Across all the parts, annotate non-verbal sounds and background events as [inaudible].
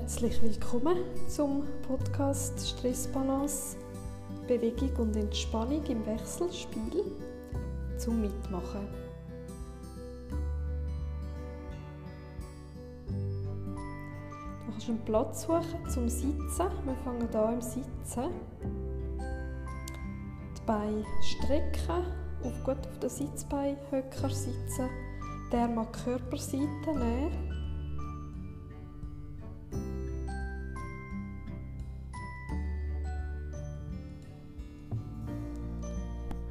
Herzlich willkommen zum Podcast Stressbalance, Bewegung und Entspannung im Wechselspiel zum Mitmachen. Du kannst einen Platz suchen zum Sitzen. Wir fangen hier im Sitzen. Die Beine strecken, auf gut auf den Sitzbeinhöcker sitzen. Der mag Körperseite nehmen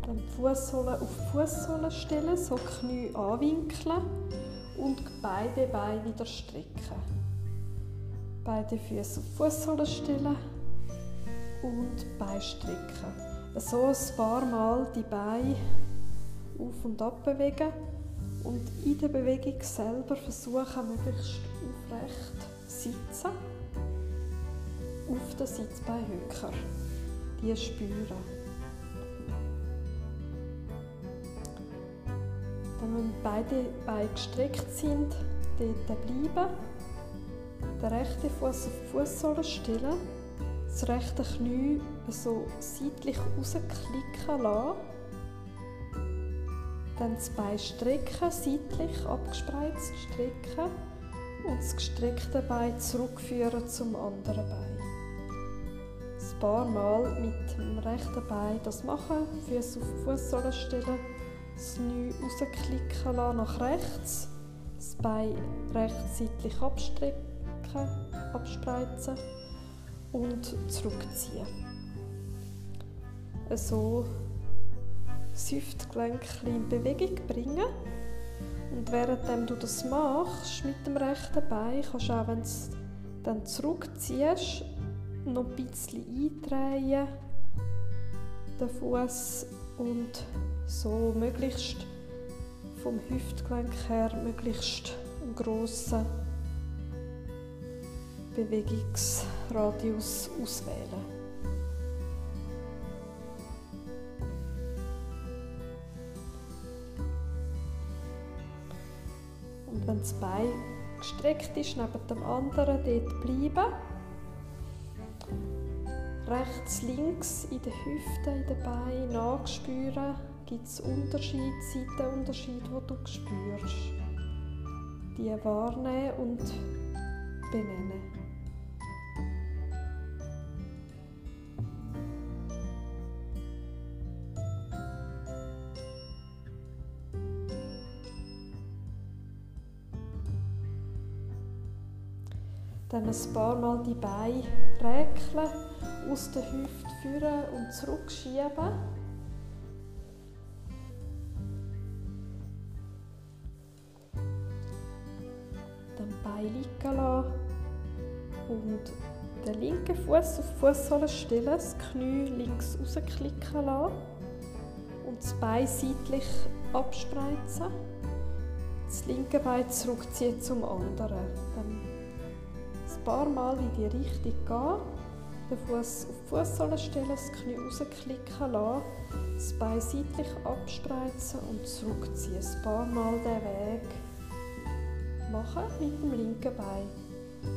Dann die Fußsohle auf die Fußsohle stellen, so Knie anwinkeln und beide Beine wieder strecken. Beide Füße auf die Fußsohle stellen und Beine strecken. So ein paar Mal die Beine auf und ab bewegen und in der Bewegung selber versuchen, möglichst aufrecht sitzen auf den Sitzbeinhöcker. Die spüren. Wenn beide Beine gestreckt sind, dort bleiben. Den rechten Fuß auf die Fußsohle stellen. Das rechte Knie so seitlich rausklicken lassen. Dann das Bein strecken, seitlich abgespreizt strecken und das gestreckte Bein zurückführen zum anderen Bein. Ein paar Mal mit dem rechten Bein das machen, Füße auf die Fußsohle stellen das Knie rausklicken lassen nach rechts, das Bein rechtsseitlich abstrecken, abspreizen und zurückziehen. So das Hüftgelenk in Bewegung bringen. Und während du das machst mit dem rechten Bein, kannst du auch, wenn du dann zurückziehst, noch ein bisschen eindrehen, den Fuß und so möglichst vom Hüftgelenk her möglichst einen grossen Bewegungsradius auswählen. Und wenn das Bein gestreckt ist, neben dem anderen dort bleiben rechts, links in den Hüften, in den Beinen nachspüren. Gibt es Unterschied, Seitenunterschied, wo du spürst? Die wahrnehmen und benennen. Dann ein paar Mal die Beine räkeln aus der Hüfte führen und zurückschieben. Liegen lassen und den linken Fuß auf die Fußsohle stellen, das Knie links rausklicken lassen und das Bein seitlich abspreizen. Das linke Bein zurückziehen zum anderen. Dann ein paar Mal in die Richtung gehen den Fuß auf die Fußsohle stellen, das Knie rausklicken lassen, das Bein seitlich abspreizen und zurückziehen. Ein paar Mal den Weg machen mit dem linken Bein.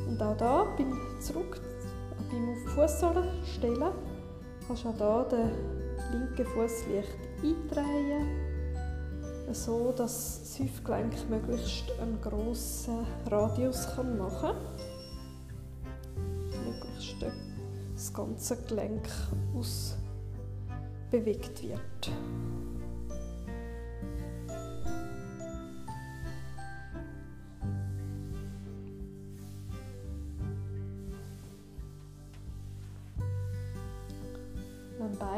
Und auch hier beim Zurück, beim auf die Fußsohle stellen, kannst du auch hier den linken Fuß leicht eindrehen, so dass das Hüftgelenk möglichst einen grossen Radius machen kann. Möglichst das ganze Gelenk ausbewegt wird.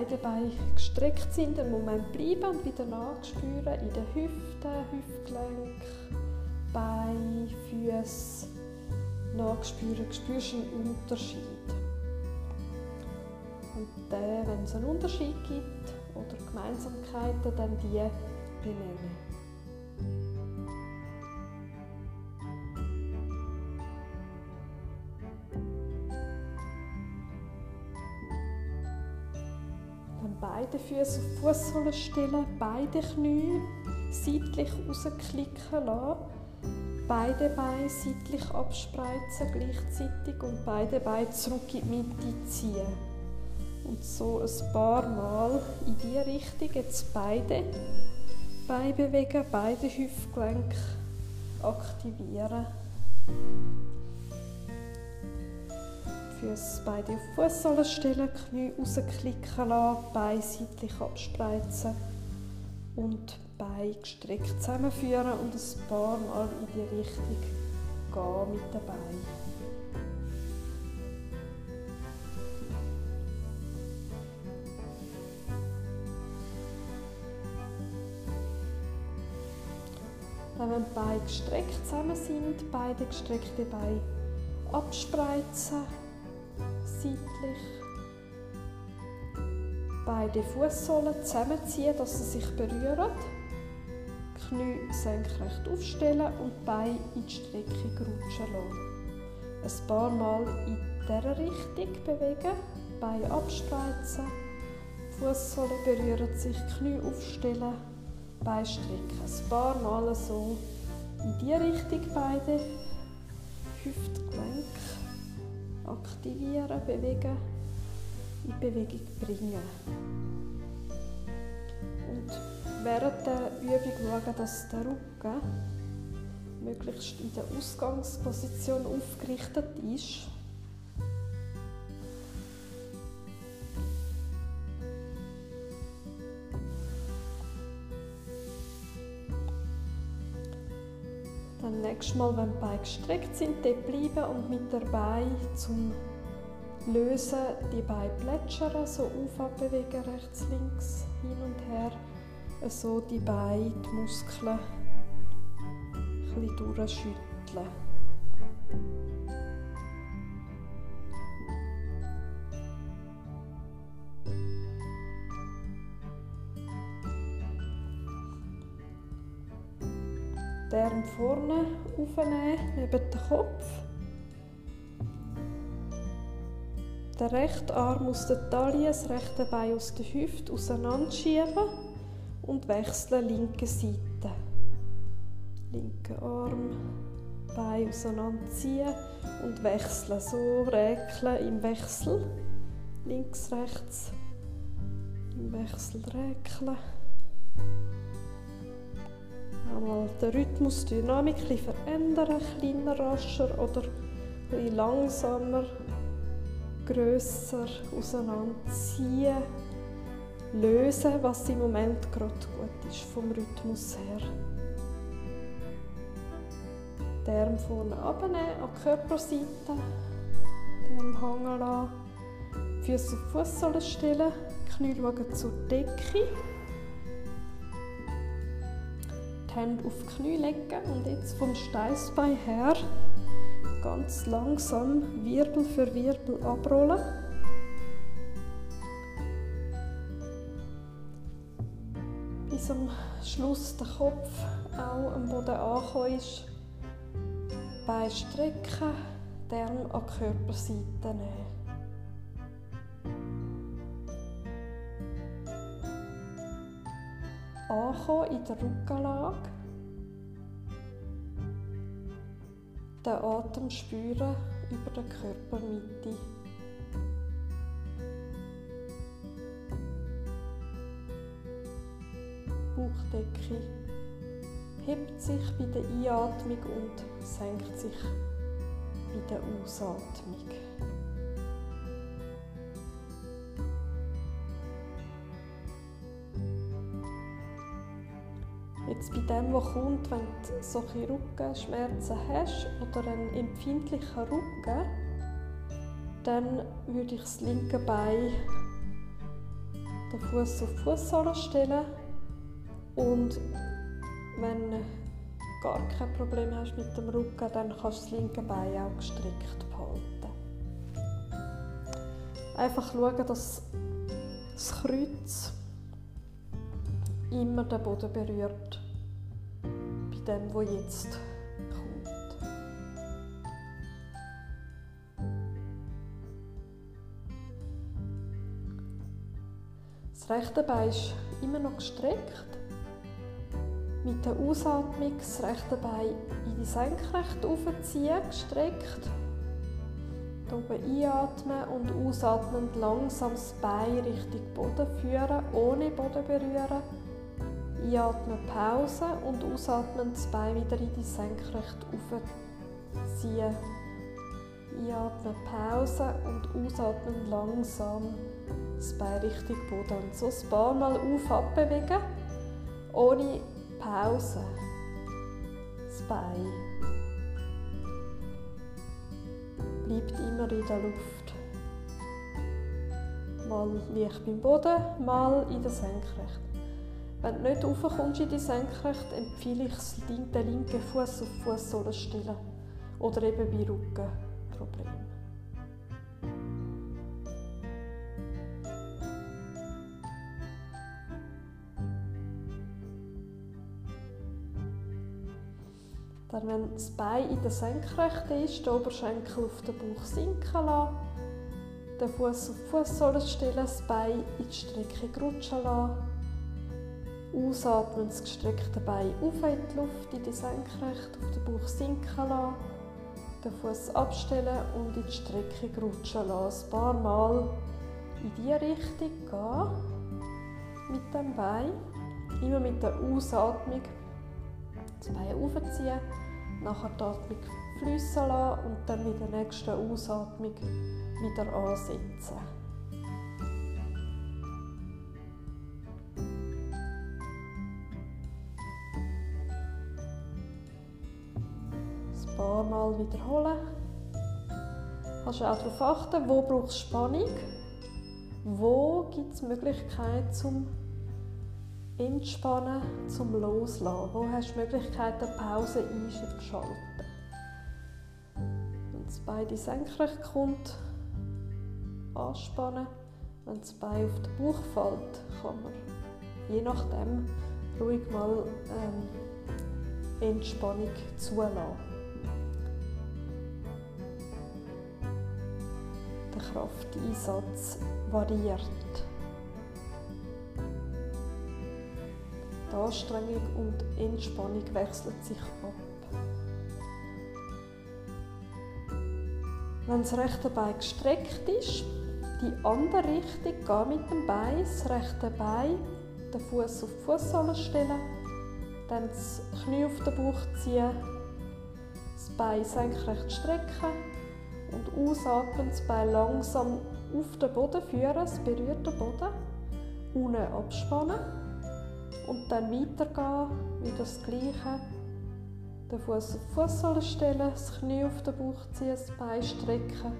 Beide Beine gestreckt sind, einen Moment bleiben und wieder nachspüren in den Hüften, Hüftgelenk, Beine, Füße. Nachspüren, spürst du einen Unterschied. Und dann, wenn es einen Unterschied gibt oder Gemeinsamkeiten, dann die benennen. Füße auf die Fußsohle stellen, beide Knie seitlich rausklicken lassen. beide Beine seitlich abspreizen gleichzeitig und beide Beine zurück in die Mitte ziehen. Und so ein paar Mal in die Richtung jetzt beide Beine bewegen, beide Hüftgelenke aktivieren. Füße beide auf Fußsohlen stellen, Knie rausklicken lassen, Beine seitlich abspreizen und Beine gestreckt zusammenführen und ein paar Mal in die Richtung gehen mit den Beinen. Wenn die Beine gestreckt zusammen sind, beide gestreckte Beine abspreizen, seitlich. Beide Fußsohlen zusammenziehen, dass sie sich berühren. Knie senkrecht aufstellen und Beine in die Streckung rutschen lassen. Ein paar Mal in dieser Richtung bewegen, Beine abspreizen, Fußsohlen berühren sich, Knie aufstellen, Beine strecken. Ein paar Mal so in die Richtung beide Hüftgelenke aktivieren, bewegen, in Bewegung bringen. Und während der Übung schauen, dass der Rücken möglichst in der Ausgangsposition aufgerichtet ist. Dann nächstes Mal, wenn die Beine gestreckt sind, dort bleiben und mit der Beine zum Lösen die Beine plätschern, so auf bewegen, rechts, links, hin und her. So die Beine, die Muskeln ein bisschen durchschütteln. Vorne aufnehmen, neben den Kopf. Den rechten Arm aus der Taille, das rechte Bein aus der Hüfte auseinanderschieben und wechseln linke Seite. Linke Arm, Bein auseinanderziehen und wechseln. So räkeln im Wechsel. Links, rechts. Im Wechsel räkeln einmal den Rhythmus, die Dynamik ein verändern, kleiner, rascher oder ein langsamer, grösser auseinanderziehen, lösen, was im Moment gerade gut ist vom Rhythmus her. Die Arme vorne abnehmen, an die Körperseite, die Arme hängen lassen, Füße auf Fußsohlen stellen, Knie schauen zur Decke. Die Hände auf die Knie legen und jetzt vom Steißbein her ganz langsam Wirbel für Wirbel abrollen. Bis am Schluss der Kopf auch am Boden angekommen ist. Beine strecken, die an die Körperseite nehmen. Ankommen in der Rückenlage. Den Atem spüren über der Körpermitte. Bauchdecke hebt sich bei der Einatmung und senkt sich bei der Ausatmung. Jetzt bei dem, was kommt, wenn du solche Rückenschmerzen hast oder einen empfindlichen Rücken, dann würde ich das linke Bein den Fuß auf die Fußsohle stellen und wenn du gar kein Problem hast mit dem Rücken, dann kannst du das linke Bein auch gestreckt behalten. Einfach schauen, dass das Kreuz immer den Boden berührt dem, wo jetzt kommt. Das rechte Bein ist immer noch gestreckt. Mit der Ausatmung das rechte Bein in die Senkrechte aufziehen, gestreckt. Hier oben einatmen und ausatmend langsam das Bein Richtung Boden führen, ohne Boden berühren. Einatmen, Pause und ausatmen das Bein wieder in die Senkrechte aufziehen. Einatmen, Pause und ausatmen langsam das Bein Richtung Boden. So ein paar Mal auf, ab bewegen, ohne Pause. Das Bein bleibt immer in der Luft. Mal leicht beim Boden, mal in der Senkrechte. Wenn du nicht raufkommst in die Senkrechte, empfehle ich den linken Fuß auf Fußsohle stellen. Oder eben bei Rückenproblemen. Dann, wenn das Bein in der Senkrechte ist, den Oberschenkel auf den Bauch sinken lassen, den Fuß auf die Fußsohle stellen, das Bein in die Streckung rutschen lassen, ausatmen, das gestreckte Bein auf in die Luft, in die Senkrechte, auf den Bauch sinken lassen, den Fuß abstellen und in die Streckung rutschen lassen. Ein paar Mal in diese Richtung gehen mit dem Bein, immer mit der Ausatmung das Bein aufziehen nachher die Atmung fließen lassen und dann mit der nächsten Ausatmung wieder ansetzen. Wiederholen. Du kannst auch darauf achten, wo brauchst du Spannung, wo gibt es Möglichkeit zum Entspannen zum Loslassen. Wo hast du die Möglichkeit, eine Pause einzuschalten? Wenn das Bein senkrecht kommt, anspannen. Wenn das Bein auf den Bauch fällt, kann man je nachdem ruhig mal ähm, Entspannung zulassen. Krafteinsatz variiert. Die Anstrengung und Entspannung wechseln sich ab. Wenn das rechte Bein gestreckt ist, die andere Richtung gehen mit dem Bein, das rechte Bein, den Fuß auf die Fußsohle stellen, dann das Knie auf den Bauch ziehen, das Bein senkrecht strecken und ausatmen, das Bein langsam auf den Boden führen, es berührt den Boden, unten abspannen und dann weitergehen, wieder das Gleiche. Den Fuß auf die Fußsohle stellen, das Knie auf den Bauch ziehen, das Bein strecken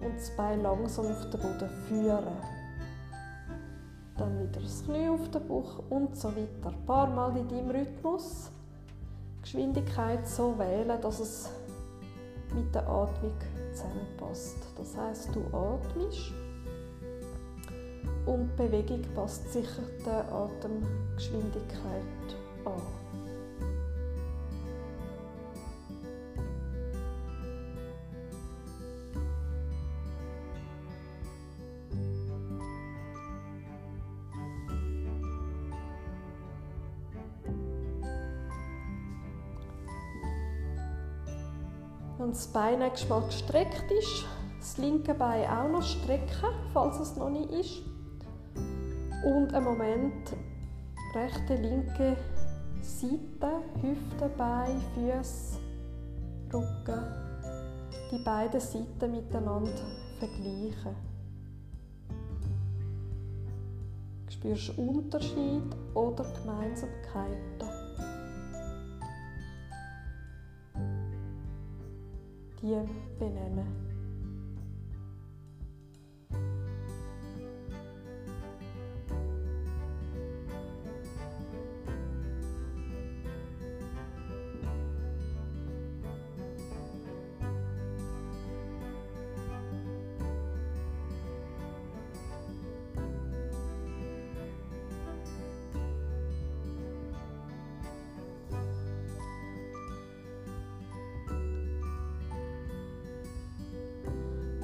und das Bein langsam auf den Boden führen. Dann wieder das Knie auf den Bauch und so weiter. Ein paar Mal in deinem Rhythmus. Geschwindigkeit so wählen, dass es mit der Atmung zusammenpasst. Das heißt, du atmest und die Bewegung passt sicher der Atemgeschwindigkeit an. Wenn das Bein nächstes Mal gestreckt ist, das linke Bein auch noch strecken, falls es noch nicht ist. Und einen Moment rechte, linke Seite, Hüfte, Bein, Füße, Rücken. Die beiden Seiten miteinander vergleichen. Spürst du Unterschied oder Gemeinsamkeiten? Die benennen.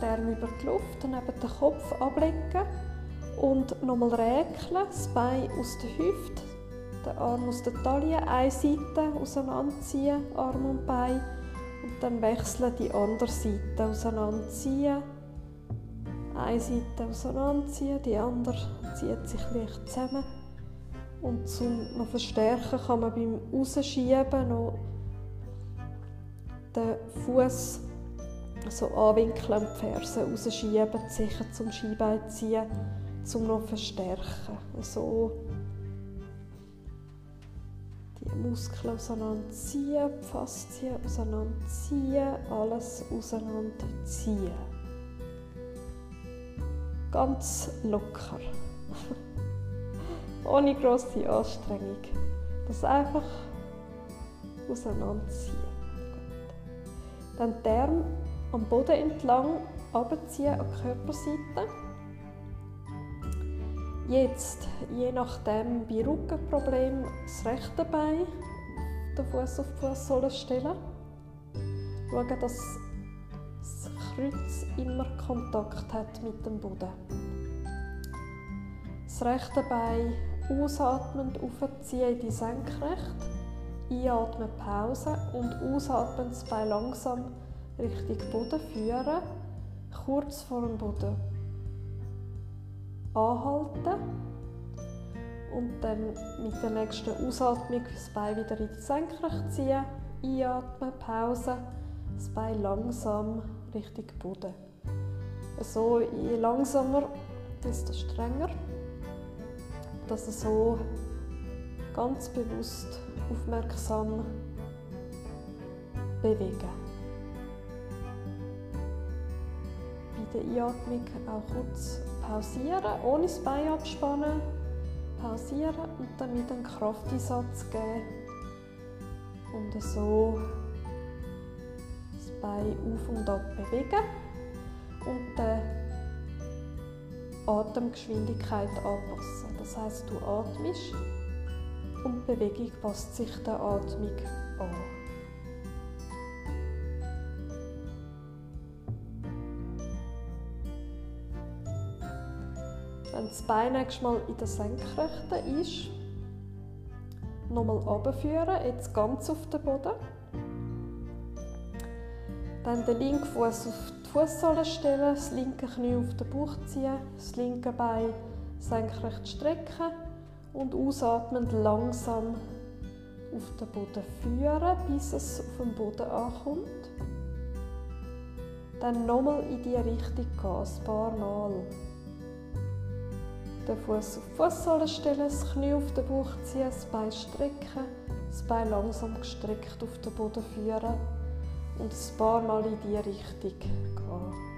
Die Arme über die Luft, neben den Kopf ablegen und nochmal räkeln, das Bein aus der Hüfte Den Arm aus der Taille, eine Seite auseinanderziehen, Arm und Bein. Und dann wechseln die andere Seite auseinanderziehen. Eine Seite auseinanderziehen, die andere zieht sich leicht zusammen. Und zum noch verstärken kann man beim Rausschieben noch den Fuß so anwinkeln und die Ferse rausschieben, sicher zum Skibein ziehen, zum noch verstärken. So die Muskeln auseinanderziehen, die Faszien auseinanderziehen, alles auseinanderziehen. Ganz locker. [laughs] Ohne grosse Anstrengung. Das einfach auseinanderziehen. Dann die Arme am Boden entlang abziehen an die Körperseite. Jetzt, je nachdem, bei Rückenproblem, das rechte Bein den Fuß auf die Fußsohle stellen. Schauen, dass das Kreuz immer Kontakt hat mit dem Boden. Das rechte Bein ausatmend aufziehen in die Senkrecht. Einatmen, Pause und ausatmen das Bein langsam Richtung Boden führen. Kurz vor dem Boden anhalten und dann mit der nächsten Ausatmung das Bein wieder in die Senkrecht ziehen. Einatmen, Pause, das Bein langsam Richtung Boden. So je langsamer, desto strenger. Dass er so ganz bewusst, aufmerksam bewegen. Bei der Einatmung auch kurz pausieren, ohne das Bein abspannen. Pausieren und dann wieder einen Krafteinsatz geben. Und so das Bein auf und ab bewegen. Und die Atemgeschwindigkeit anpassen. Das heißt, du atmest und die Bewegung passt sich der Atmung an. Wenn das Bein nächstes Mal in der Senkrechten ist, nochmal runterführen, jetzt ganz auf den Boden. Dann den linken Fuß auf die Fußsohle stellen, das linke Knie auf den Bauch ziehen, das linke Bein senkrecht strecken und ausatmend langsam auf den Boden führen, bis es auf dem Boden ankommt. Dann nochmal in die Richtung gehen, ein paar Mal. Den Fuß auf die Fußsohle stellen, das Knie auf den Bauch ziehen, das Bein strecken, das Bein langsam gestreckt auf den Boden führen und ein paar Mal in die Richtung gehen.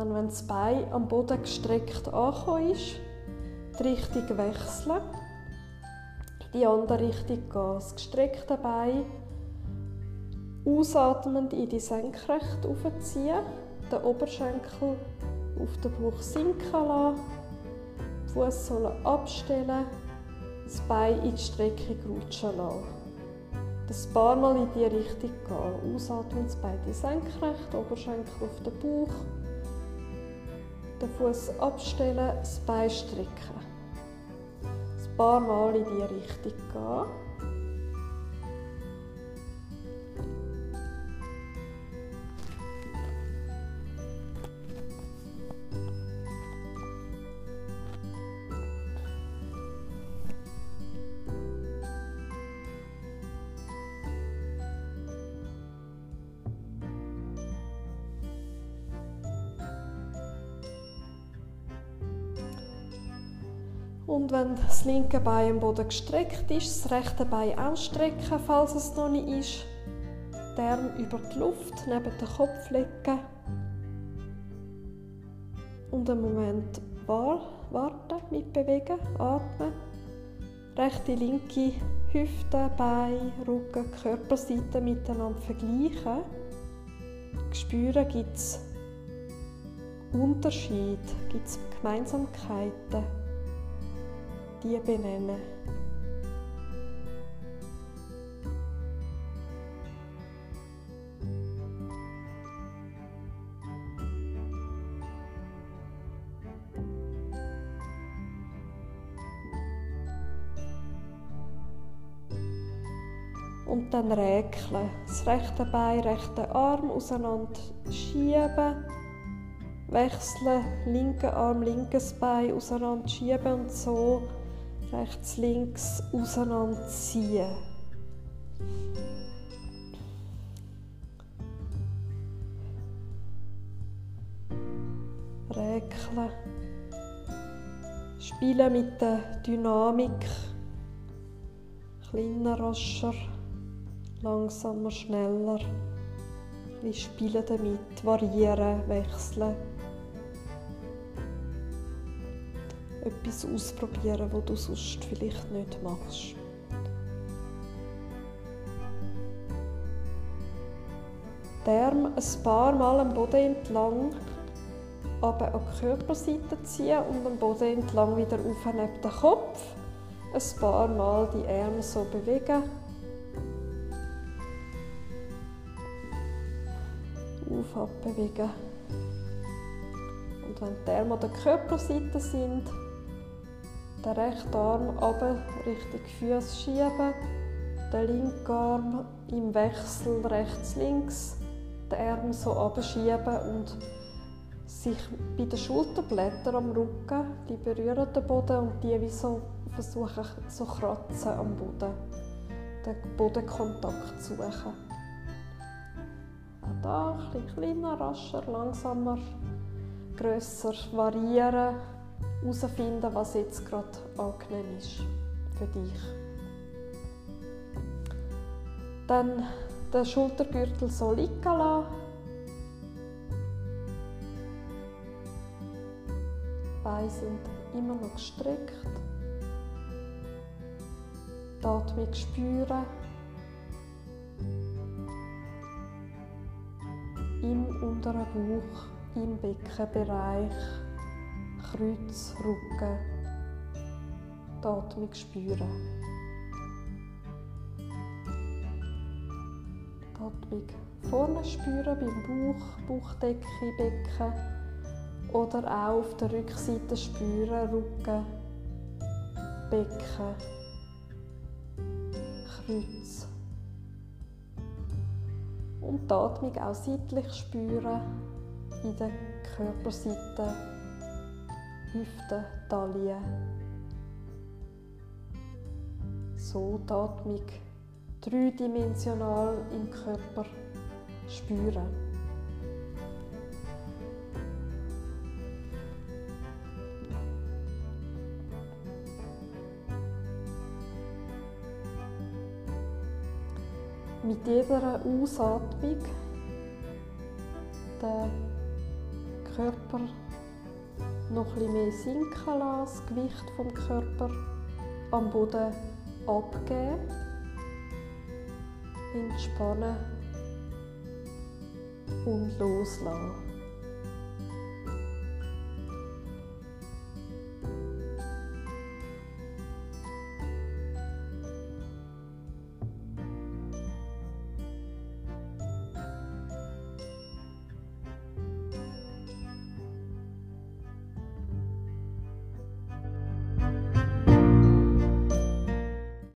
Dann, wenn das Bein am Boden gestreckt angekommen ist, die Richtung wechseln, in die andere Richtung gehen. Das gestreckte Bein ausatmend in die Senkrecht aufziehen, den Oberschenkel auf den Bauch sinken lassen, die Fußsohle abstellen, das Bein in die Streckung rutschen lassen. Das paar Mal in die Richtung gehen. Ausatmen, das Bein in die Senkrecht, Oberschenkel auf den Bauch, den Fuß abstellen, das Bein strecken. Ein paar Mal in diese Richtung gehen. Und wenn das linke Bein am Boden gestreckt ist, das rechte Bein ausstrecken, falls es noch nicht ist. Die Arme über die Luft neben den Kopf legen. Und einen Moment warten, mit bewegen, atmen. rechte, linke Hüfte, Bein, Rücken, Körperseite miteinander vergleichen. Spüren, gibt es Unterschiede, gibt es Gemeinsamkeiten, die benennen. und dann räkeln. Das rechte Bein, rechte Arm auseinander schieben. Wechseln, linken Arm, linkes Bein auseinander schieben und so rechts, links auseinanderziehen. Räkeln. Spielen mit der Dynamik. Kleiner, rascher langsamer, schneller. Ein spielen damit, variieren, wechseln. Etwas ausprobieren, was du sonst vielleicht nicht machst. Die Arme ein paar Mal am Boden entlang, aber an die Körperseite ziehen und am Boden entlang wieder auf neben den Kopf. Ein paar Mal die Arme so bewegen auf abbewegen. Und wenn die Arme an der Körperseite sind, den rechten Arm runter Richtung Füße schieben, den linken Arm im Wechsel rechts-links, den Arm so abschieben und sich bei den Schulterblättern am Rücken, die berühren den Boden und die wie so versuchen zu kratzen am Boden, den Bodenkontakt zu suchen. Da ein kleiner, rascher, langsamer, grösser variieren, herausfinden, was jetzt gerade angenehm ist für dich. Dann den Schultergürtel so liegen lassen. Beine sind immer noch gestreckt. Die Atmung spüren. im unteren Bauch, im Beckenbereich, Kreuz, Rücken, die Atmung spüren. Die Atmung vorne spüren beim Bauch, Bauchdecke, Becken oder auch auf der Rückseite spüren, Rücken, Becken, Kreuz. Und die Atmung auch seitlich spüren in der Körperseite, Hüfte, Taille. So die Atmung dreidimensional im Körper spüren. mit jeder Ausatmung den Körper noch etwas mehr sinken lassen, das Gewicht vom Körper am Boden abgeben, entspannen und loslassen.